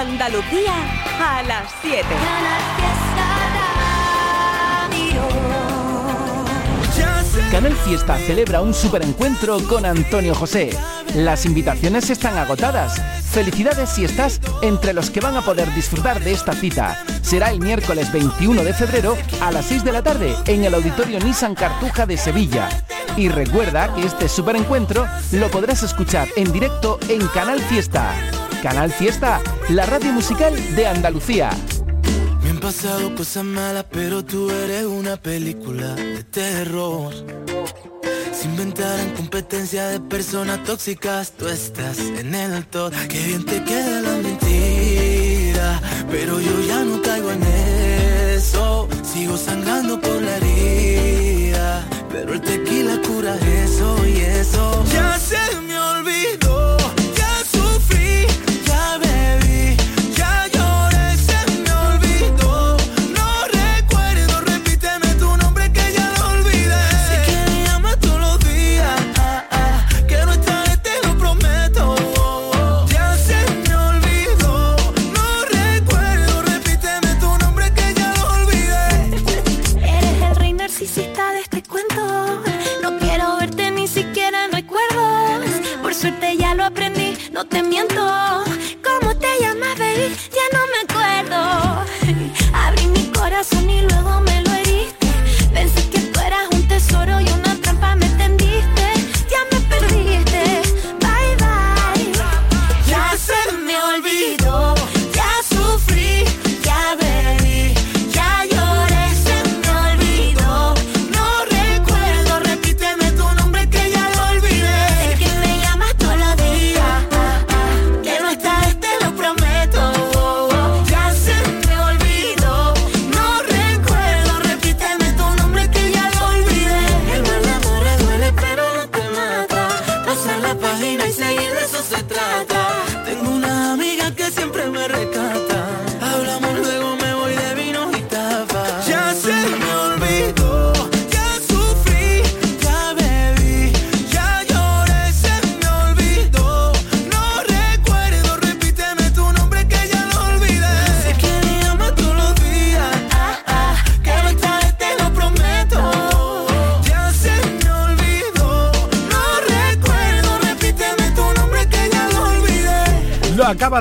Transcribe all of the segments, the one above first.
Andalucía a las 7. Canal Fiesta celebra un superencuentro con Antonio José. Las invitaciones están agotadas. Felicidades si estás entre los que van a poder disfrutar de esta cita. Será el miércoles 21 de febrero a las 6 de la tarde en el Auditorio Nissan Cartuja de Sevilla. Y recuerda que este superencuentro lo podrás escuchar en directo en Canal Fiesta. Canal Fiesta, la radio musical de Andalucía. Me han pasado cosas malas, pero tú eres una película de terror. Si inventaran competencia de personas tóxicas, tú estás en el top. Qué bien te queda la mentira, pero yo ya no caigo en eso. Sigo sangrando por la herida, pero el tequila cura eso y eso. Ya se me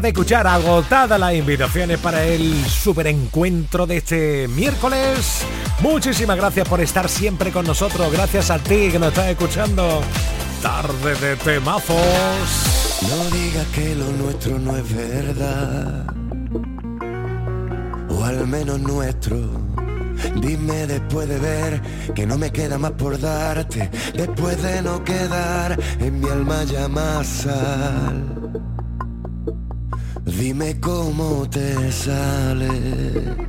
de escuchar, agotadas las invitaciones para el superencuentro de este miércoles. Muchísimas gracias por estar siempre con nosotros. Gracias a ti que nos estás escuchando. Tarde de temazos. No digas que lo nuestro no es verdad, o al menos nuestro. Dime después de ver que no me queda más por darte, después de no quedar en mi alma ya más sal. Dime cómo te sale.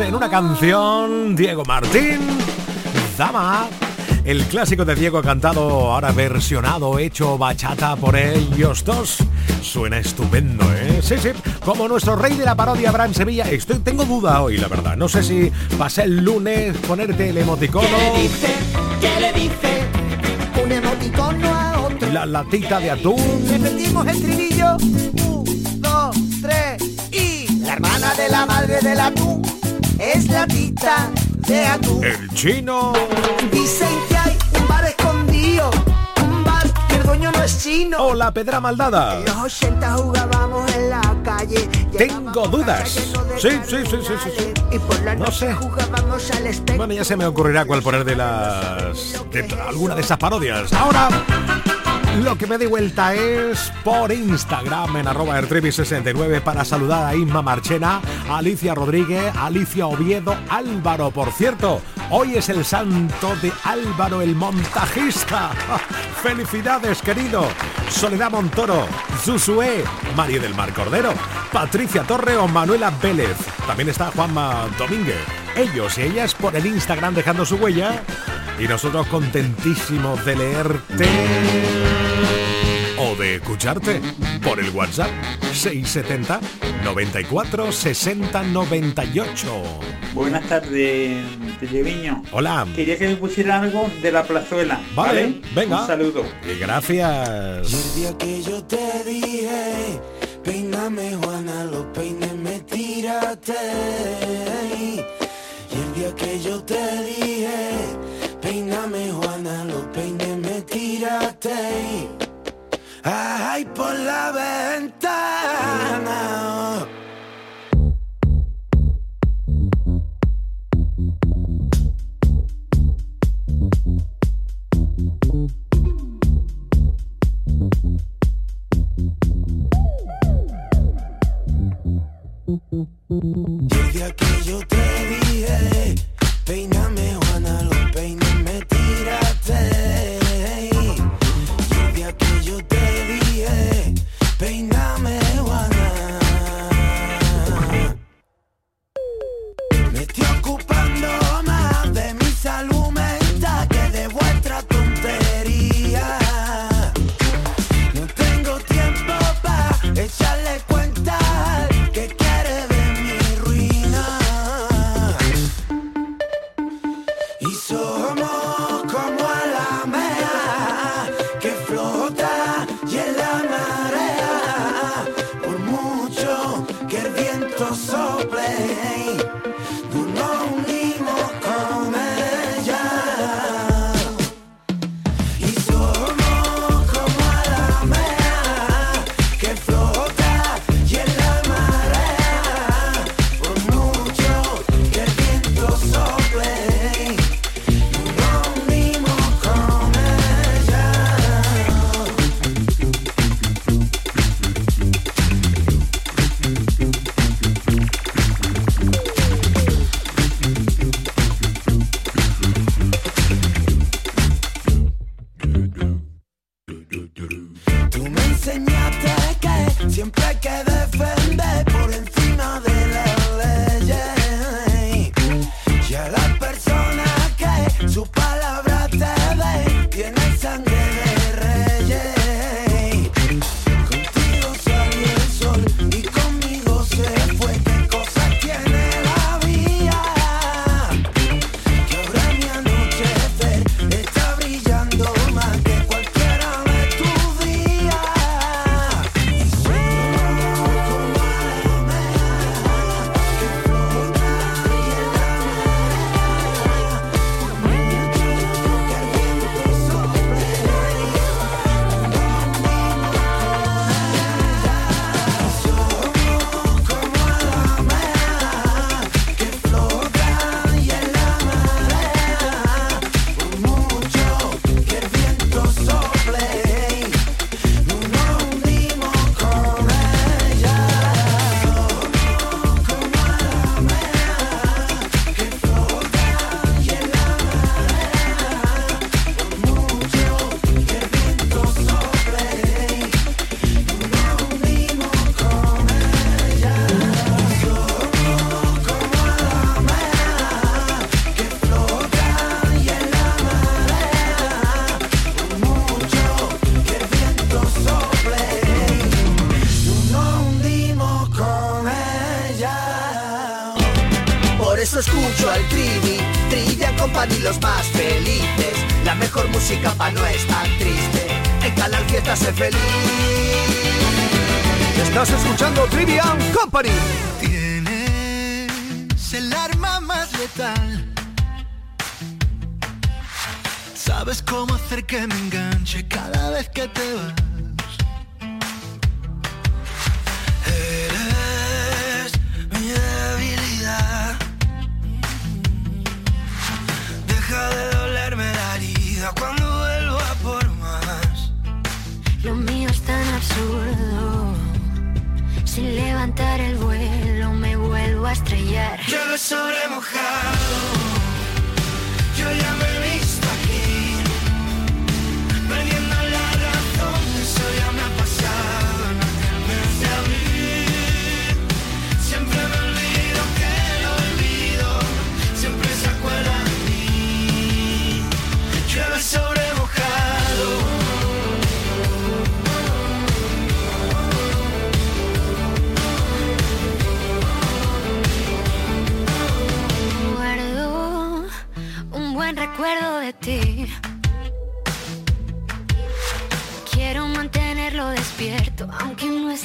En una canción. Diego Martín, Dama. El clásico de Diego cantado, ahora versionado, hecho bachata por ellos dos. Suena estupendo, ¿eh? Sí, sí, como nuestro rey de la parodia, Abraham Sevilla. Estoy, tengo duda hoy, la verdad. No sé si pasé el lunes ponerte el emoticono. ¿Qué le dice? ¿Qué le dice? Un emoticono a otro. La latita de atún. Repetimos el trinillo. Un, dos, tres y... La hermana de la madre del atún es la tita de atún. El chino. Dicen que hay un bar escondido, un bar que el dueño no es chino. O la pedra maldada. En los 80 jugábamos en la calle. Tengo dudas. Sí, sí, sí, sí, sí. Y por la No noche sé. jugábamos al espectro. Bueno, ya se me ocurrirá cuál poner de las... de alguna de esas parodias. Ahora... Lo que me di vuelta es por Instagram en arroba airtribi69 para saludar a Isma Marchena, Alicia Rodríguez, Alicia Oviedo, Álvaro. Por cierto, hoy es el santo de Álvaro el montajista. Felicidades, querido. Soledad Montoro, Zusue, María del Mar Cordero, Patricia Torre o Manuela Vélez. También está Juanma Domínguez. Ellos y ellas por el Instagram dejando su huella y nosotros contentísimos de leerte o de escucharte por el WhatsApp 670 94 60 98. Buenas tardes, Televiño. Hola. Quería que me pusiera algo de la plazuela. Vale, Vale, venga. Un saludo. Y gracias. El día que yo te dije, peíname Juana, los peines me tiraste. Y el día que yo te dije, peíname Juana, los peines me tiraste. Ay, por la ventana. Día que yo te dije, peíname Juana,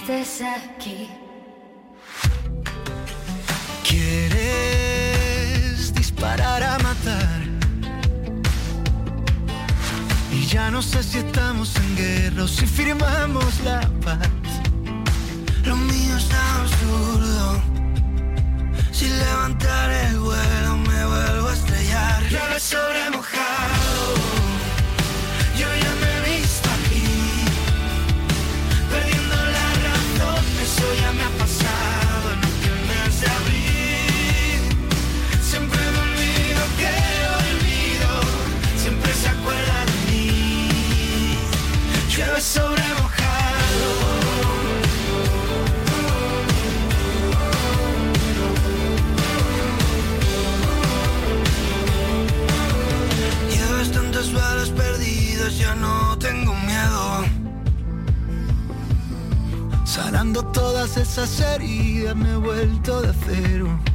estés aquí. Quieres disparar a matar. Y ya no sé si estamos en guerra o si firmamos la paz. Lo mío es tan absurdo. Si levantar el vuelo me vuelvo a estrellar. Llueve sobre mojado. Yo ya ya no tengo miedo. Sanando todas esas heridas, me he vuelto de cero.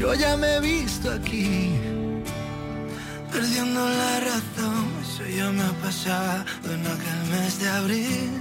Yo ya me he visto aquí, perdiendo la razón. Eso ya me ha pasado en aquel mes de abril.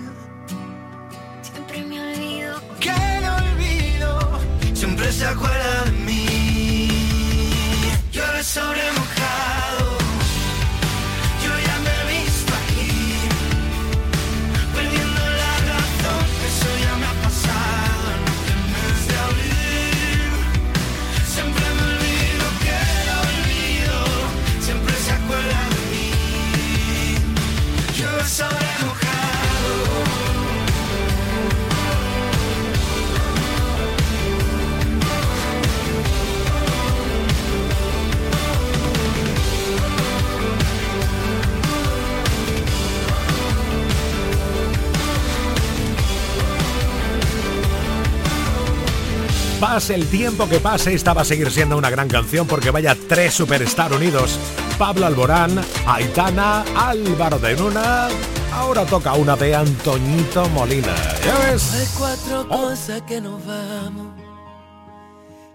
Pase el tiempo que pase, esta va a seguir siendo una gran canción porque vaya tres superstar unidos. Pablo Alborán, Aitana, Álvaro de Luna. Ahora toca una de Antoñito Molina. ¿Ya Hay ves? cuatro Oh. cosas que nos vamos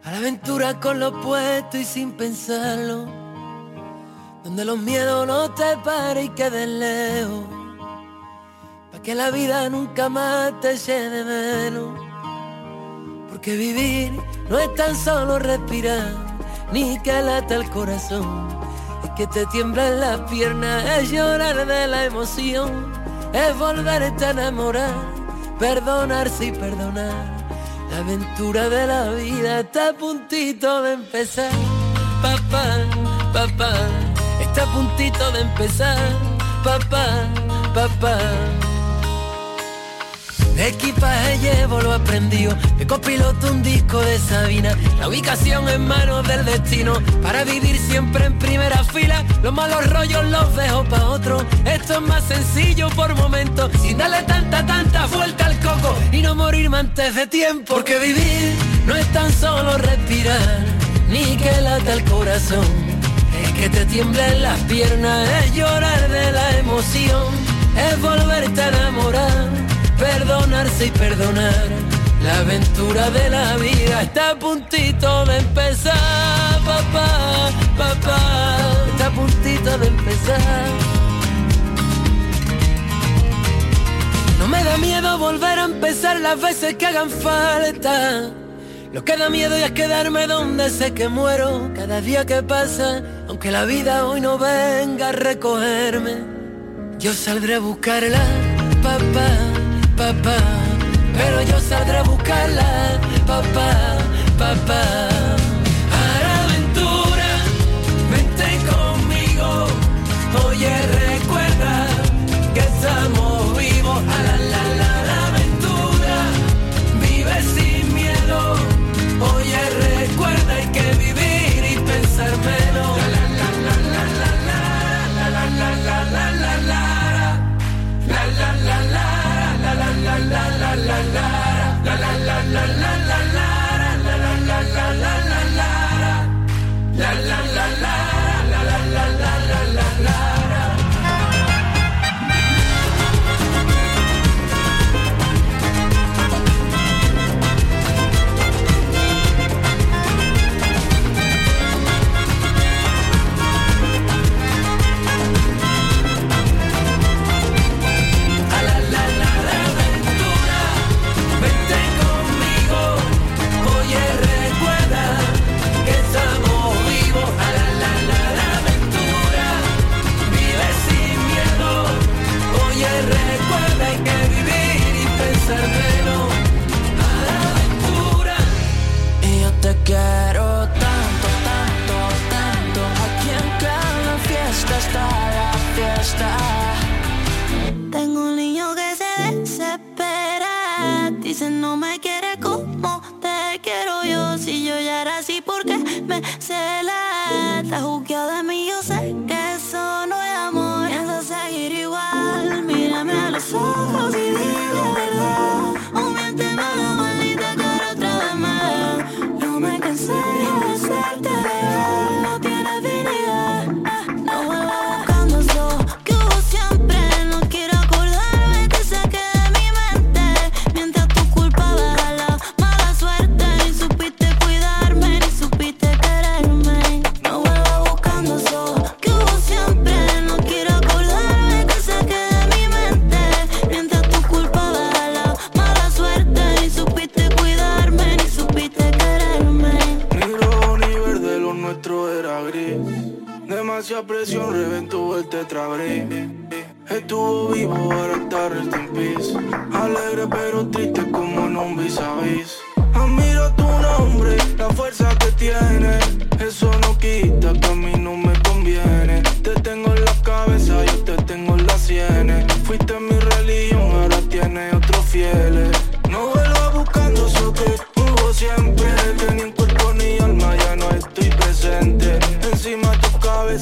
a la aventura con lo puesto y sin pensarlo, donde los miedos no te paren y queden lejos, para que la vida nunca más te de menos, porque vivir no es tan solo respirar, ni que lata el corazón, es que te tiemblan las piernas, es llorar de la emoción, es volverte a enamorar, perdonarse y perdonar. La aventura de la vida está a puntito de empezar. Papá, papá, está a puntito de empezar. Papá, papá. De equipaje llevo lo aprendido, de copiloto un disco de Sabina, la ubicación en manos del destino, para vivir siempre en primera fila, los malos rollos los dejo pa' otro, esto es más sencillo por momentos, sin darle tanta, tanta vuelta al coco. Y no morirme antes de tiempo, porque vivir no es tan solo respirar, ni que lata el corazón, es que te tiemblen las piernas, es llorar de la emoción, es volverte a enamorar perdonarse y perdonar. La aventura de la vida está a puntito de empezar, papá, papá, está a puntito de empezar. No me da miedo volver a empezar las veces que hagan falta. Lo que da miedo ya es quedarme donde sé que muero cada día que pasa, aunque la vida hoy no venga a recogerme. Yo saldré a buscarla, papá papá, pero yo saldré a buscarla, papá, papá.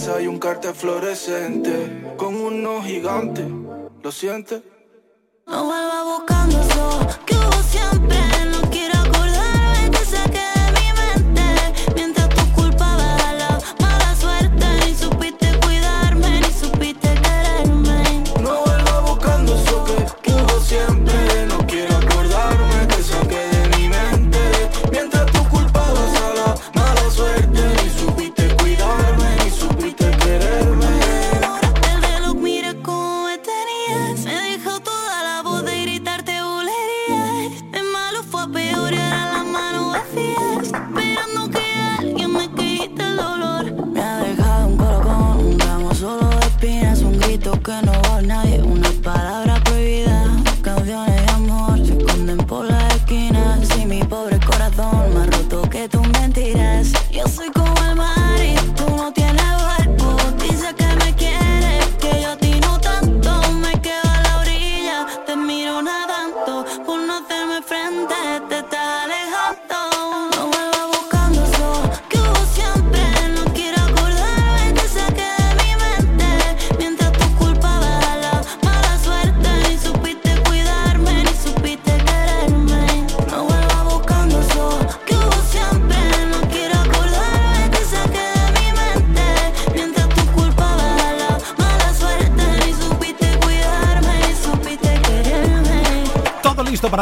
hay un cartel fluorescente con uno gigante. ¿Lo sientes? No vuelva buscando eso.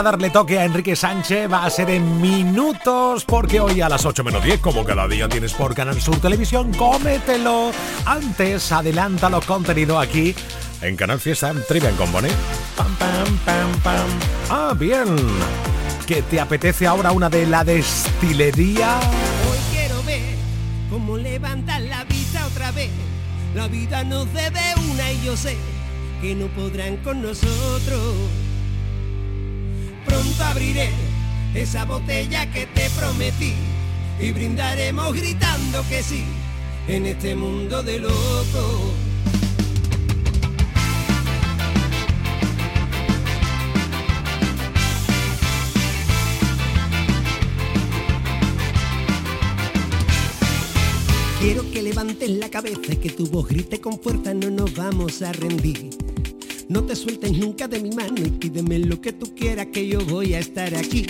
Para darle toque a Enrique Sánchez. Va a ser en minutos porque hoy a las 8 menos 10, como cada día tienes por Canal Sur Televisión, cómetelo. Antes, adelanta los contenidos aquí en Canal Fiesta Trivian Company. Pam, pam, pam, pam. Ah, bien. ¿Que te apetece ahora una de la destilería? Hoy quiero ver cómo levantar la vista otra vez. La vida nos debe una y yo sé que no podrán con nosotros. Pronto abriré esa botella que te prometí y brindaremos gritando que sí en este mundo de locos. Quiero que levantes la cabeza y que tu voz grite con fuerza, no nos vamos a rendir. No te sueltes nunca de mi mano y pídeme lo que tú quieras que yo voy a estar aquí.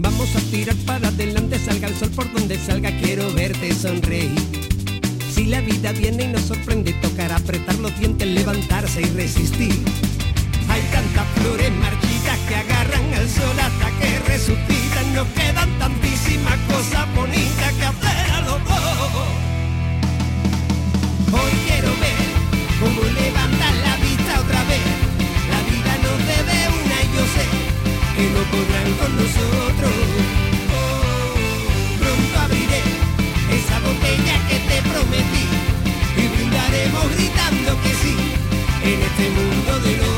Vamos a tirar para adelante, salga el sol por donde salga, quiero verte sonreír. Si la vida viene y nos sorprende, tocará apretar los dientes, levantarse y resistir. Hay tantas flores marchitas que agarran al sol hasta que resucitan. Nos quedan tantísimas cosas bonitas que hacer a los dos. Hoy quiero ver cómo levantar debe una y yo sé que no podrán con nosotros. Oh, pronto abriré esa botella que te prometí y brindaremos gritando que sí en este mundo de locos.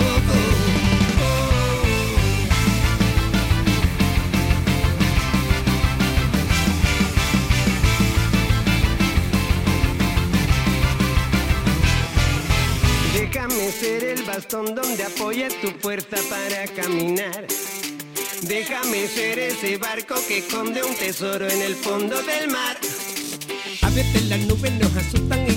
Ser el bastón donde apoya tu fuerza para caminar. Déjame ser ese barco que esconde un tesoro en el fondo del mar. A veces las nubes nos asustan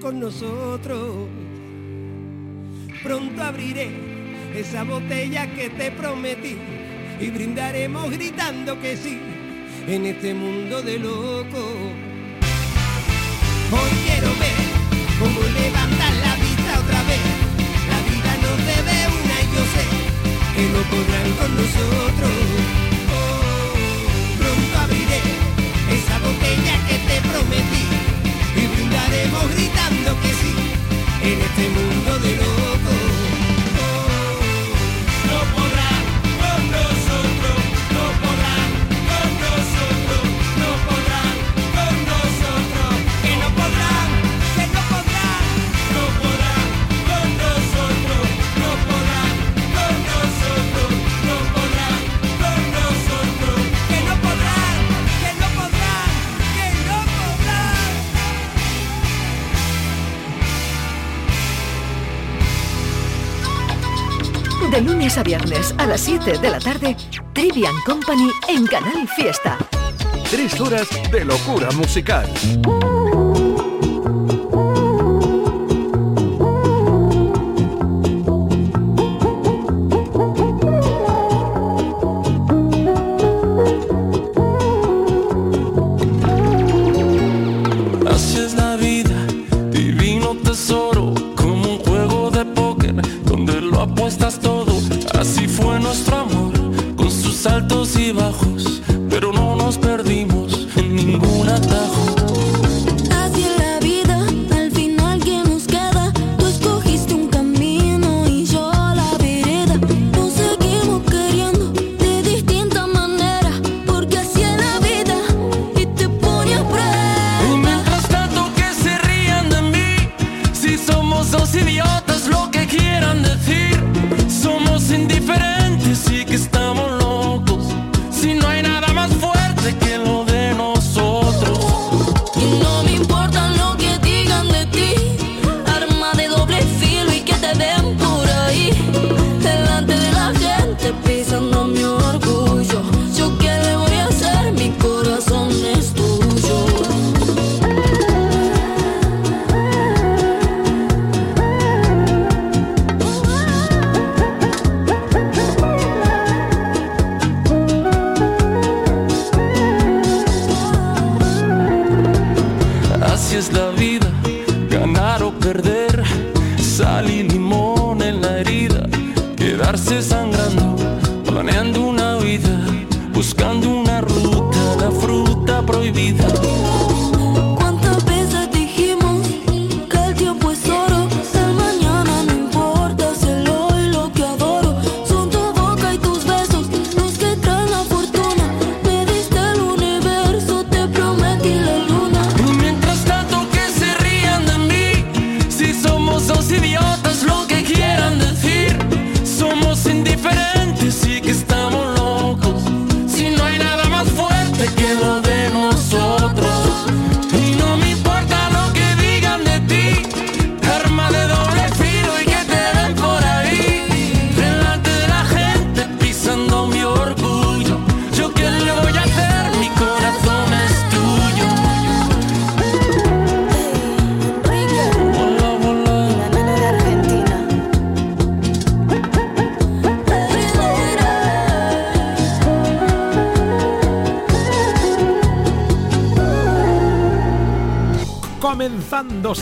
con nosotros. Pronto abriré esa botella que te prometí y brindaremos gritando que sí en este mundo de locos. Hoy quiero ver cómo levantar la vista otra vez. La vida nos debe una y yo sé que no podrán con nosotros. Oh, pronto abriré esa botella que gritando que sí en este mundo de locos. De lunes a viernes a las 7 de la tarde, Trivian Company en Canal Fiesta. Tres horas de locura musical. Así o perder, sal y limón en la herida, quedarse sangrando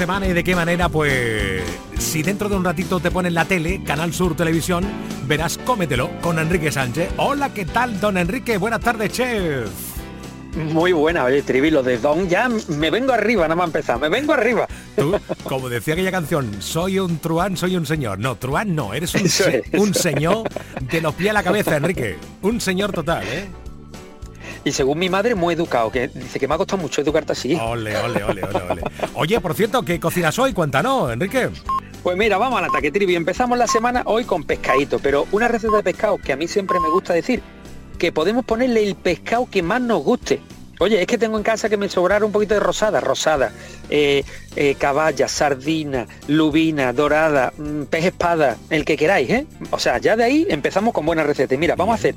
semana y de qué manera, pues si dentro de un ratito te ponen la tele, Canal Sur Televisión, verás Cómetelo con Enrique Sánchez. Hola, ¿qué tal, don Enrique? Buenas tardes, chef. Muy buena, oye, Trivi, lo de Don, ya me vengo arriba, nada más empezar, me vengo arriba. Tú, como decía aquella canción, soy un truán, soy un señor. No, truán no, eres un, un señor de los pies a la cabeza, Enrique. Un señor total, ¿eh? Y según mi madre, muy educado, que dice que me ha costado mucho educarte así. Ole, ole, ole, ole, ole. Oye, por cierto, ¿qué cocinas hoy? Cuéntanos, Enrique. Pues mira, vamos al ataque, Trivi. Empezamos la semana hoy con pescadito, pero una receta de pescado que a mí siempre me gusta decir, que podemos ponerle el pescado que más nos guste. Oye, es que tengo en casa que me sobraron un poquito de rosada, rosada, eh, eh, caballa, sardina, lubina, dorada, mm, pez espada, el que queráis, ¿eh? O sea, ya de ahí empezamos con buenas recetas. Mira, vamos a hacer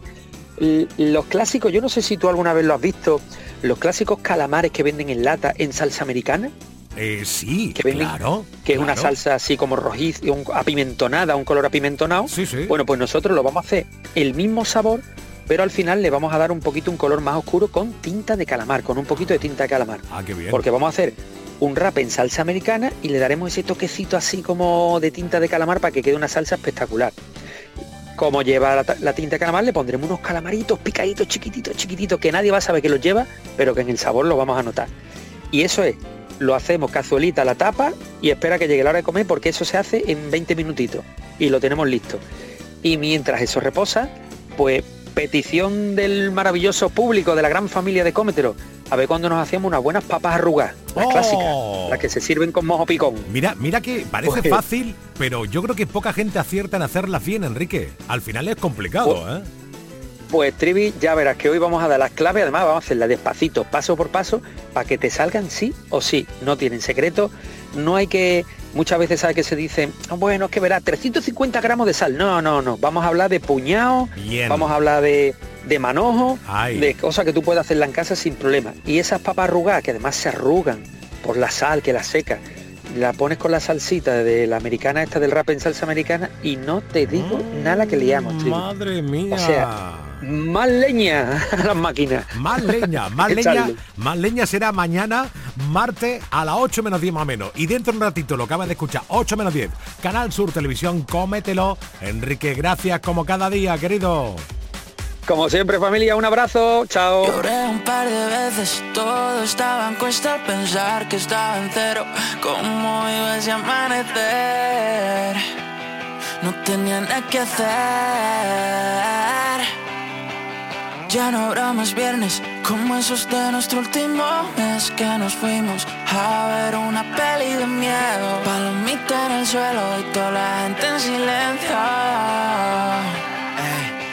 los clásicos, yo no sé si tú alguna vez lo has visto, los clásicos calamares que venden en lata en salsa americana. Eh, sí, que claro. Que es una salsa así como rojiza, apimentonada, un color apimentonado. Sí, sí. Bueno, pues nosotros lo vamos a hacer el mismo sabor, pero al final le vamos a dar un poquito un color más oscuro con tinta de calamar, con un poquito de tinta de calamar. Ah, qué bien. Porque vamos a hacer un rap en salsa americana y le daremos ese toquecito así como de tinta de calamar para que quede una salsa espectacular. Como lleva la, tinta de calamar, le pondremos unos calamaritos picaditos, chiquititos, chiquititos, que nadie va a saber que los lleva, pero que en el sabor lo vamos a notar. Y eso es, lo hacemos cazuelita la tapa y espera que llegue la hora de comer porque eso se hace en 20 minutitos y lo tenemos listo. Y mientras eso reposa, pues petición del maravilloso público de la gran familia de Cómetero. A ver cuando nos hacíamos unas buenas papas arrugadas, las Oh. clásicas, las que se sirven con mojo picón. Mira, mira que parece Pues- fácil, pero yo creo que poca gente acierta en hacerlas bien, Enrique. Al final es complicado, ¿eh? Pues Trivi, ya verás que hoy vamos a dar las claves, además vamos a hacerlas despacito, paso por paso, para que te salgan sí o sí. No tienen secreto, no hay que, muchas veces sabe que se dice, "Ah, bueno, es que verás, 350 gramos de sal. No, no, no, vamos a hablar de puñado, Bien. vamos a hablar de, de manojo, Ay. de cosas que tú puedes hacerla en casa sin problema. Y esas papas arrugadas, que además se arrugan por la sal que la seca, la pones con la salsita de la americana esta del rap en salsa americana y no te digo nada que liamos. Madre mía. O sea, más leña a las máquinas. Más leña, más leña, más leña será mañana, martes a las 8 menos 10 más o menos. Y dentro de un ratito lo acabas de escuchar, 8 menos 10. Canal Sur Televisión, cómetelo. Enrique, gracias como cada día, querido. Como siempre, familia, un abrazo. Chao. Lloré un par de veces, todo estaba en cuesta al pensar que estaba en cero. ¿Cómo iba ese amanecer? No tenía nada que hacer. Ya no habrá más viernes como esos de nuestro último mes que nos fuimos a ver una peli de miedo. Palomita en el suelo y toda la gente en silencio.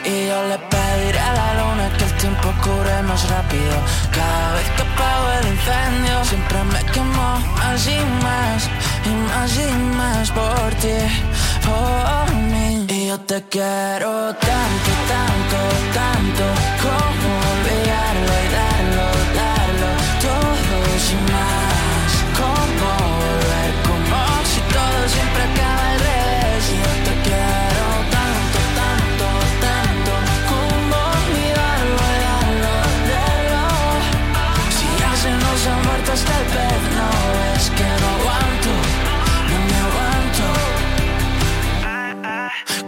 Y yo le pediré a la luna que el tiempo cure más rápido. Cada vez que apago el incendio, siempre me quemo más y más, y más y más por ti, por mí. Yo te quiero tanto, tanto, tanto, como olvidarlo y darlo, darlo, todo sin más.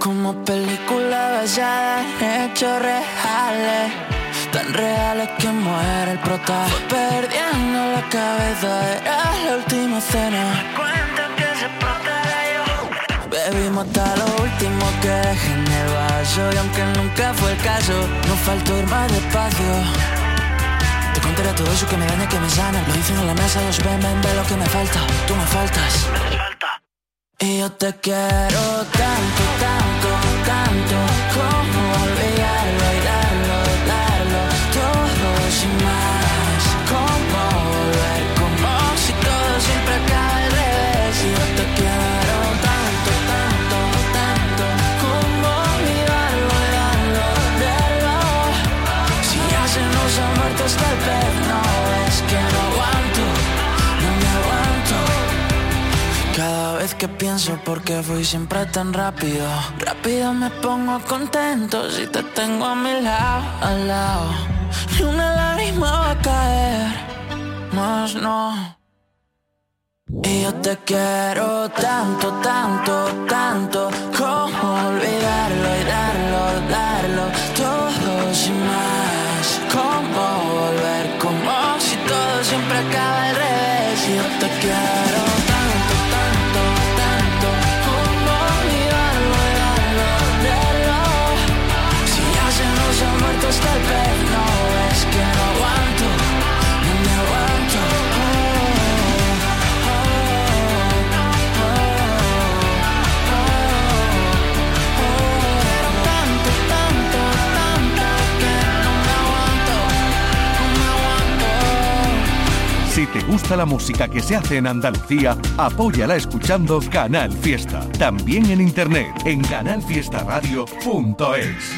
Como película basada en hechos reales. Tan reales que muere el prota Perdiendo la cabeza. Era la última cena. Cuenta que se yo Bebimos hasta lo último que dejé en el vaso. Y aunque nunca fue el caso Nos faltó ir más despacio. Te contaré todo eso que me daña, que me sana. Lo dicen en la mesa, los ven, ven, ve lo que me falta. Tú me faltas. Y yo te quiero tanto, tanto, tanto Como olvidarlo que voy siempre tan rápido. Rápido me pongo contento si te tengo a mi lado, al lado. Ni una lágrima va a caer, más no. Y yo te quiero tanto, tanto, tanto, como olvidarlo y darlo, darlo. te gusta la música que se hace en Andalucía, apóyala escuchando Canal Fiesta. También en internet en canalfiestaradio.es.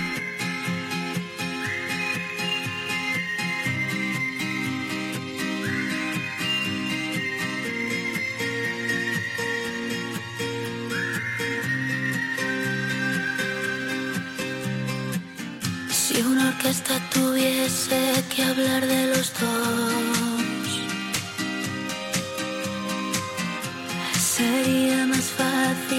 Si una orquesta tuviese que hablar de los dos Sería més fácil.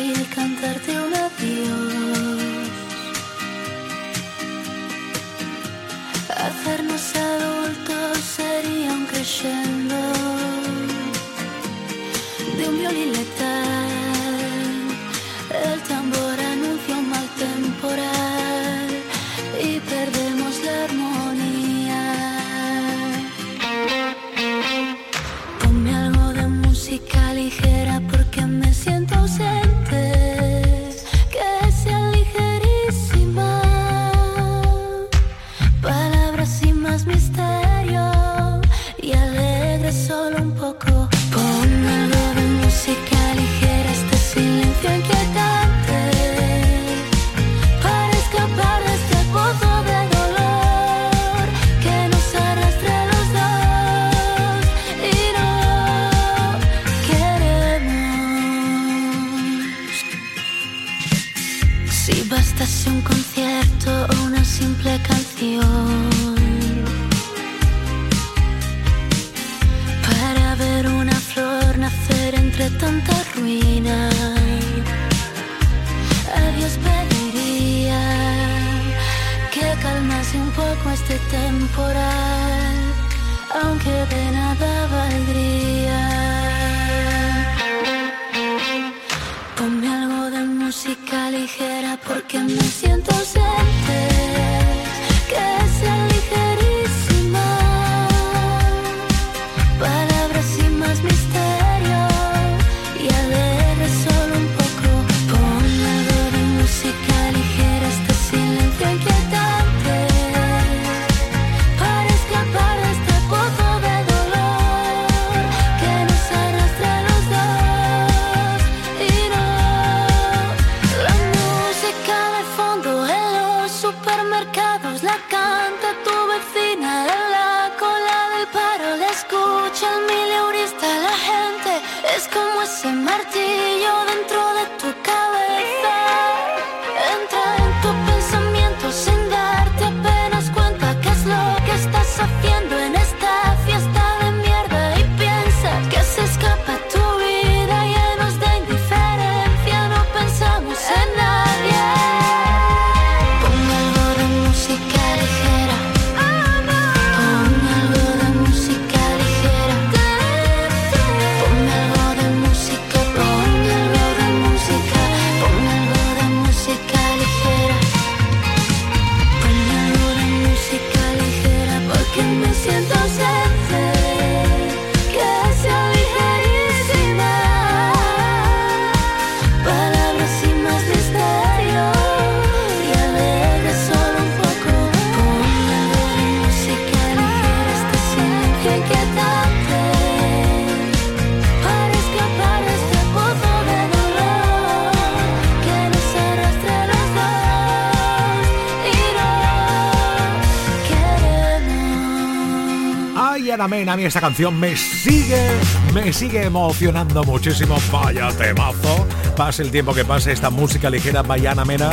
a mí esta canción me sigue, me sigue emocionando muchísimo. Vaya temazo. Pase el tiempo que pase, esta música ligera Bayana Mena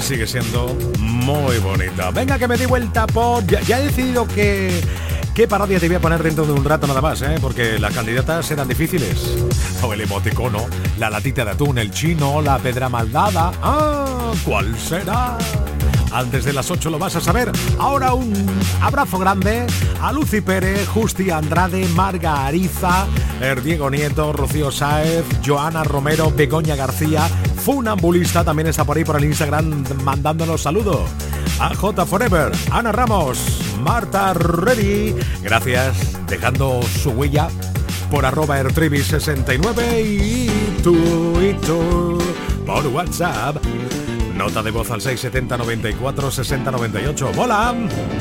sigue siendo muy bonita. Venga, que me di vuelta por. Ya, he decidido que. ¿Qué parodia te voy a poner dentro de un rato nada más? Eh? Porque las candidatas eran difíciles. O el emoticono, la latita de atún, el chino, la pedra maldada. ¡Ah! ¿Cuál será? Antes de las 8 lo vas a saber. Ahora un abrazo grande a Lucy Pérez, Justi Andrade, Marga Ariza, Er Diego Nieto, Rocío Sáez, Joana Romero, Begoña García, Funambulista también está por ahí por el Instagram mandándonos saludos. A J Forever, Ana Ramos, Marta Reddy. Gracias, dejando su huella por arroba ertribi69 y tu y tu por WhatsApp. Nota de voz al 670 94 60 98. ¡Hola!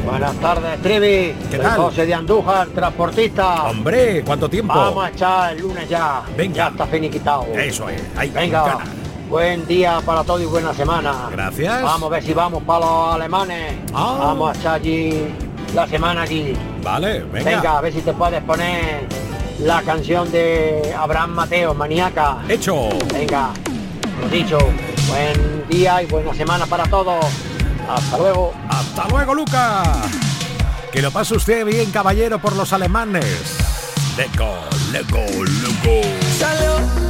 Buenas tardes, Trivi. ¿Qué Soy tal? José de Andújar, transportista. Hombre, ¿cuánto tiempo? Vamos a echar el lunes ya. Venga. Ya está finiquitado. Eso es. Ahí, Venga. Buen día para todos y buena semana. Gracias. Vamos a ver si vamos para los alemanes. Ah. Vamos a echar allí la semana allí. Vale, venga. a ver si te puedes poner la canción de Abraham Mateo, Maníaca. Hecho. Venga, lo dicho. Buen día y buena semana para todos. Hasta luego. Hasta luego, Luca. Que lo pase usted bien, caballero, por los alemanes. Leco, leco, leco.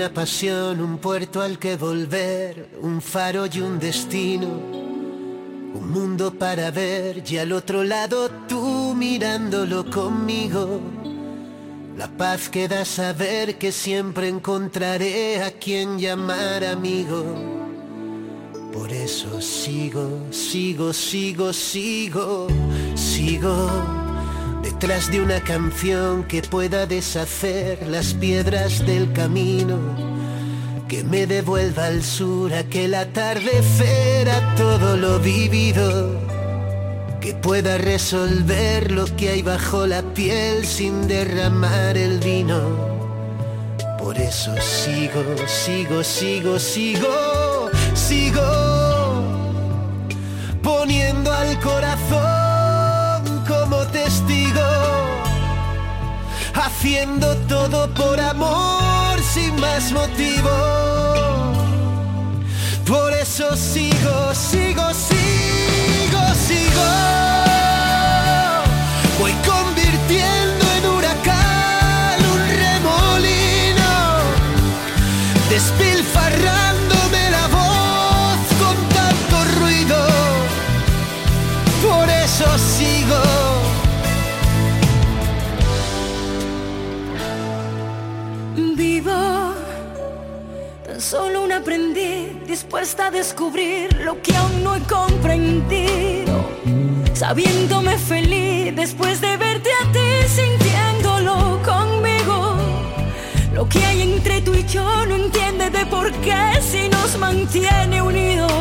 Una pasión, un puerto al que volver, un faro y un destino, un mundo para ver y al otro lado tú mirándolo conmigo. La paz que da saber que siempre encontraré a quien llamar amigo. Por eso sigo, sigo, sigo, sigo, sigo detrás de una canción que pueda deshacer las piedras del camino, que me devuelva al sur aquel atardecer a todo lo vivido, que pueda resolver lo que hay bajo la piel sin derramar el vino. Por eso sigo, sigo, sigo, sigo, sigo poniendo al corazón haciendo todo por amor sin más motivo. Por eso sigo, sigo, sigo, sigo. Voy convirtiendo en huracán un remolino, despilfarrándome Vivo tan solo un aprendiz dispuesta a descubrir lo que aún no he comprendido. Sabiéndome feliz después de verte a ti, sintiéndolo conmigo. Lo que hay entre tú y yo no entiende de por qué si nos mantiene unidos.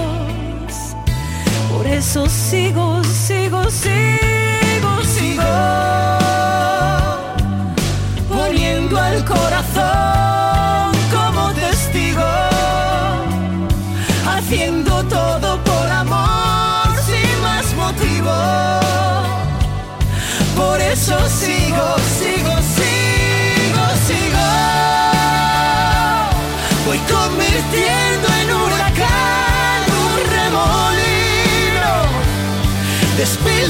Por eso sigo, sigo, sigo, sigo spill,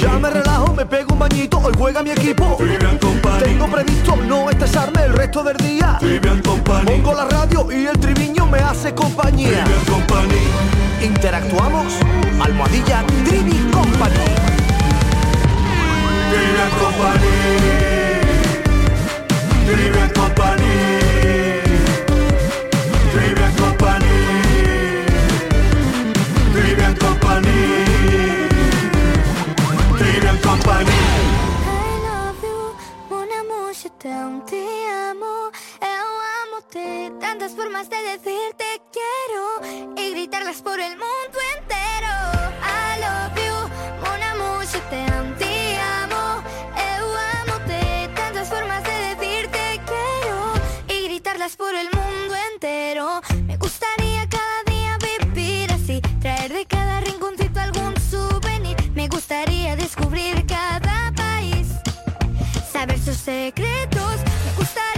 Ya me relajo, me pego un bañito, hoy juega mi equipo. Tengo previsto no estresarme el resto del día. Pongo la radio y el triviño me hace compañía. Interactuamos, almohadilla Trivi Company. Trivian Company. Trivian Company. Trivian Company. Company. Te amo, eu amo-te. Tantas formas de decir te quiero y gritarlas por el mundo entero. I love you, mon amour, je te amo, eu amo-te. Tantas formas de decir te quiero y gritarlas por el mundo entero. Me gustaría cada día vivir así, traer de cada rinconcito algún souvenir. Me gustaría descubrir cada país saber sus secretos. Me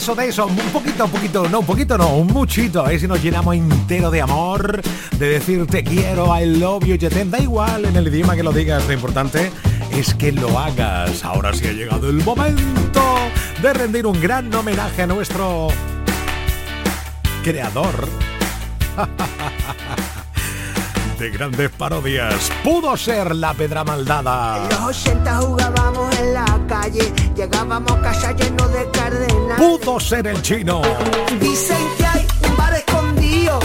eso, de eso, un poquito, un poquito, no, un poquito no, un muchito, ver si nos llenamos entero de amor, de decir te quiero, I love you, te da igual en el idioma que lo digas, lo importante es que lo hagas. Ahora sí ha llegado el momento de rendir un gran homenaje a nuestro creador de grandes parodias. Pudo ser la pedra maldada. En los 80 jugábamos en la calle, llegábamos a casa lleno de cardenales. Pudo ser el chino. Dicen que hay un bar escondido,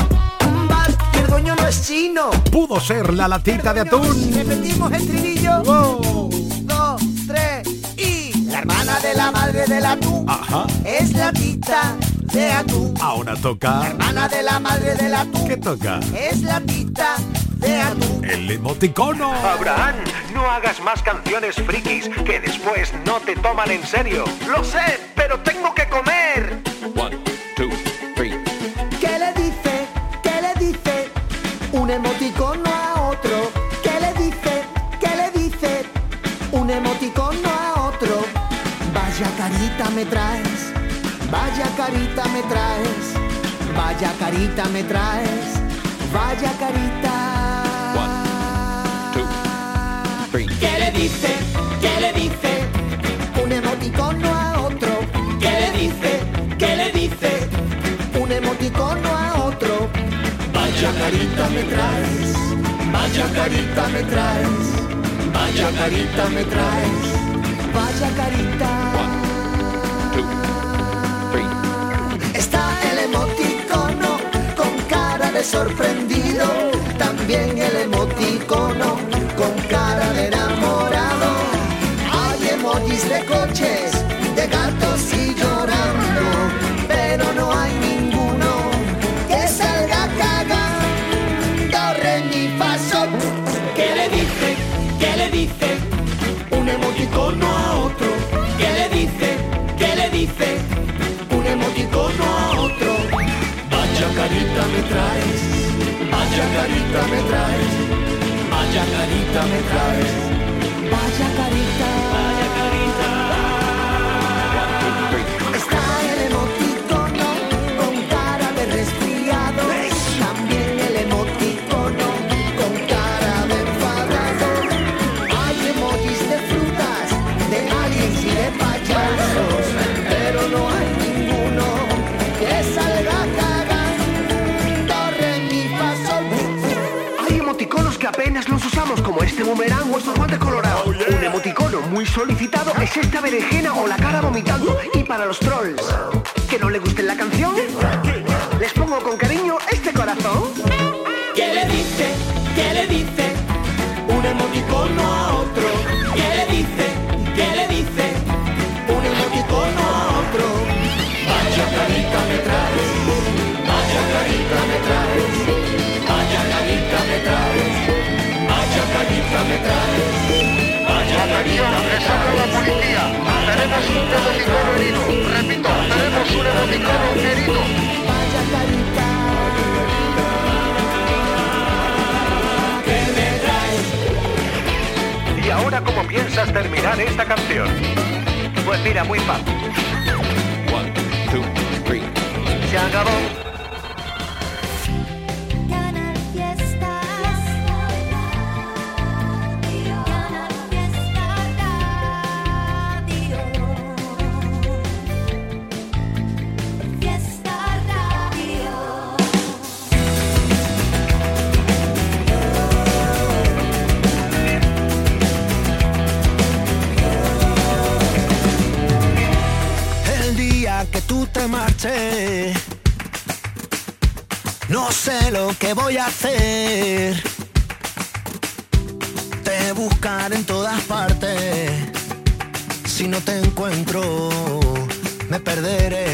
un bar que el dueño no es chino. Pudo ser la latita de atún. Repetimos el trinillo. Un, dos, tres y la hermana de la madre del atún Ajá. es la tita de atún. Ahora toca. Hermana de la madre del atún ¿Qué toca? es la tita. El emoticono. Abraham, no hagas más canciones frikis que después no te toman en serio. Lo sé, pero tengo que comer. ¿Qué le dice? ¿Qué le dice? Un emoticono a otro. ¿Qué le dice? ¿Qué le dice? Un emoticono a otro. Vaya carita me traes. Vaya carita me traes. Vaya carita me traes. Vaya carita. ¿Qué le dice? ¿Qué le dice? Un emoticono a otro. ¿Qué le dice? ¿Qué le dice? Un emoticono a otro. Vaya carita me traes. Vaya carita me traes. Vaya carita me traes. Vaya carita. Está el emoticono con cara de sorprendido. También el coches, de gatos y llorando. Pero no hay ninguno que salga cagando. Re, mi, fa, sol. ¿Qué le dice? ¿Qué le dice? Un emoticono a otro. ¿Qué le dice? ¿Qué le dice? Un emoticono a otro. Vaya carita me traes. Vaya carita me traes. Vaya carita me traes. muy solicitado es esta berenjena o la cara vomitando. Y para los trolls que no le guste la canción, les pongo con cariño este corazón. ¿Qué le dice? ¿Qué le dice? Un emoticono a otro. ¿Qué le dice? ¿Qué le dice? Un emoticono a otro. Vaya carita me traes, vaya carita me traes, vaya carita me traes, vaya carita me traes. Atención, le la policía. Tenemos un emoticono herido. Repito, tenemos un emoticono herido. Vaya ¿Qué me? Y ahora, ¿cómo piensas terminar esta canción? Pues mira, muy fácil. One, two, three. Se acabó. Que voy a hacer. Te buscaré en todas partes. Si no te encuentro, me perderé.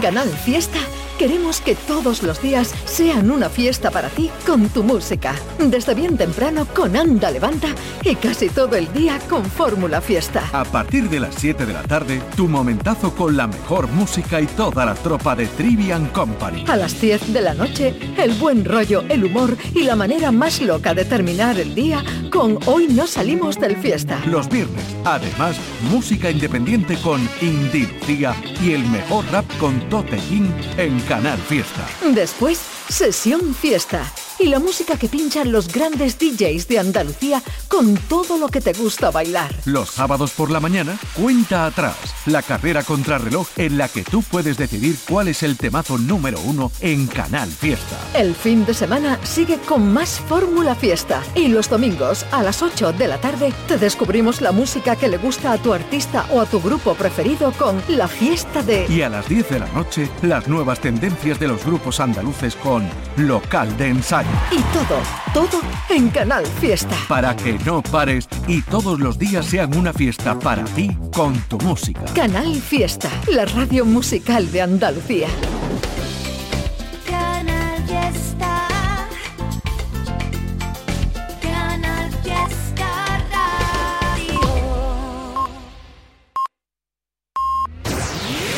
Canal Fiesta queremos que todos los días sean una fiesta para ti con tu música. Desde bien temprano con Anda Levanta y casi todo el día con Fórmula Fiesta. A partir de las 7 de la tarde, tu momentazo con la mejor música y toda la tropa de Trivian Company. A las 10 de la noche, el buen rollo, el humor y la manera más loca de terminar el día con Hoy no salimos del fiesta. Los viernes, además, música independiente con Lucía y el mejor rap con Tote King en Canal Fiesta. Después, sesión fiesta. Y la música que pinchan los grandes DJs de Andalucía con todo lo que te gusta bailar. Los sábados por la mañana, cuenta atrás, la carrera contrarreloj en la que tú puedes decidir cuál es el temazo número uno en Canal Fiesta. El fin de semana sigue con más Fórmula Fiesta. Y los domingos a las 8 de la tarde te descubrimos la música que le gusta a tu artista o a tu grupo preferido con La Fiesta de... Y a las 10 de la noche, las nuevas tendencias de los grupos andaluces con Local de Ensayo. Y todo, todo en Canal Fiesta. Para que no pares y todos los días sean una fiesta para ti con tu música. Canal Fiesta, la radio musical de Andalucía.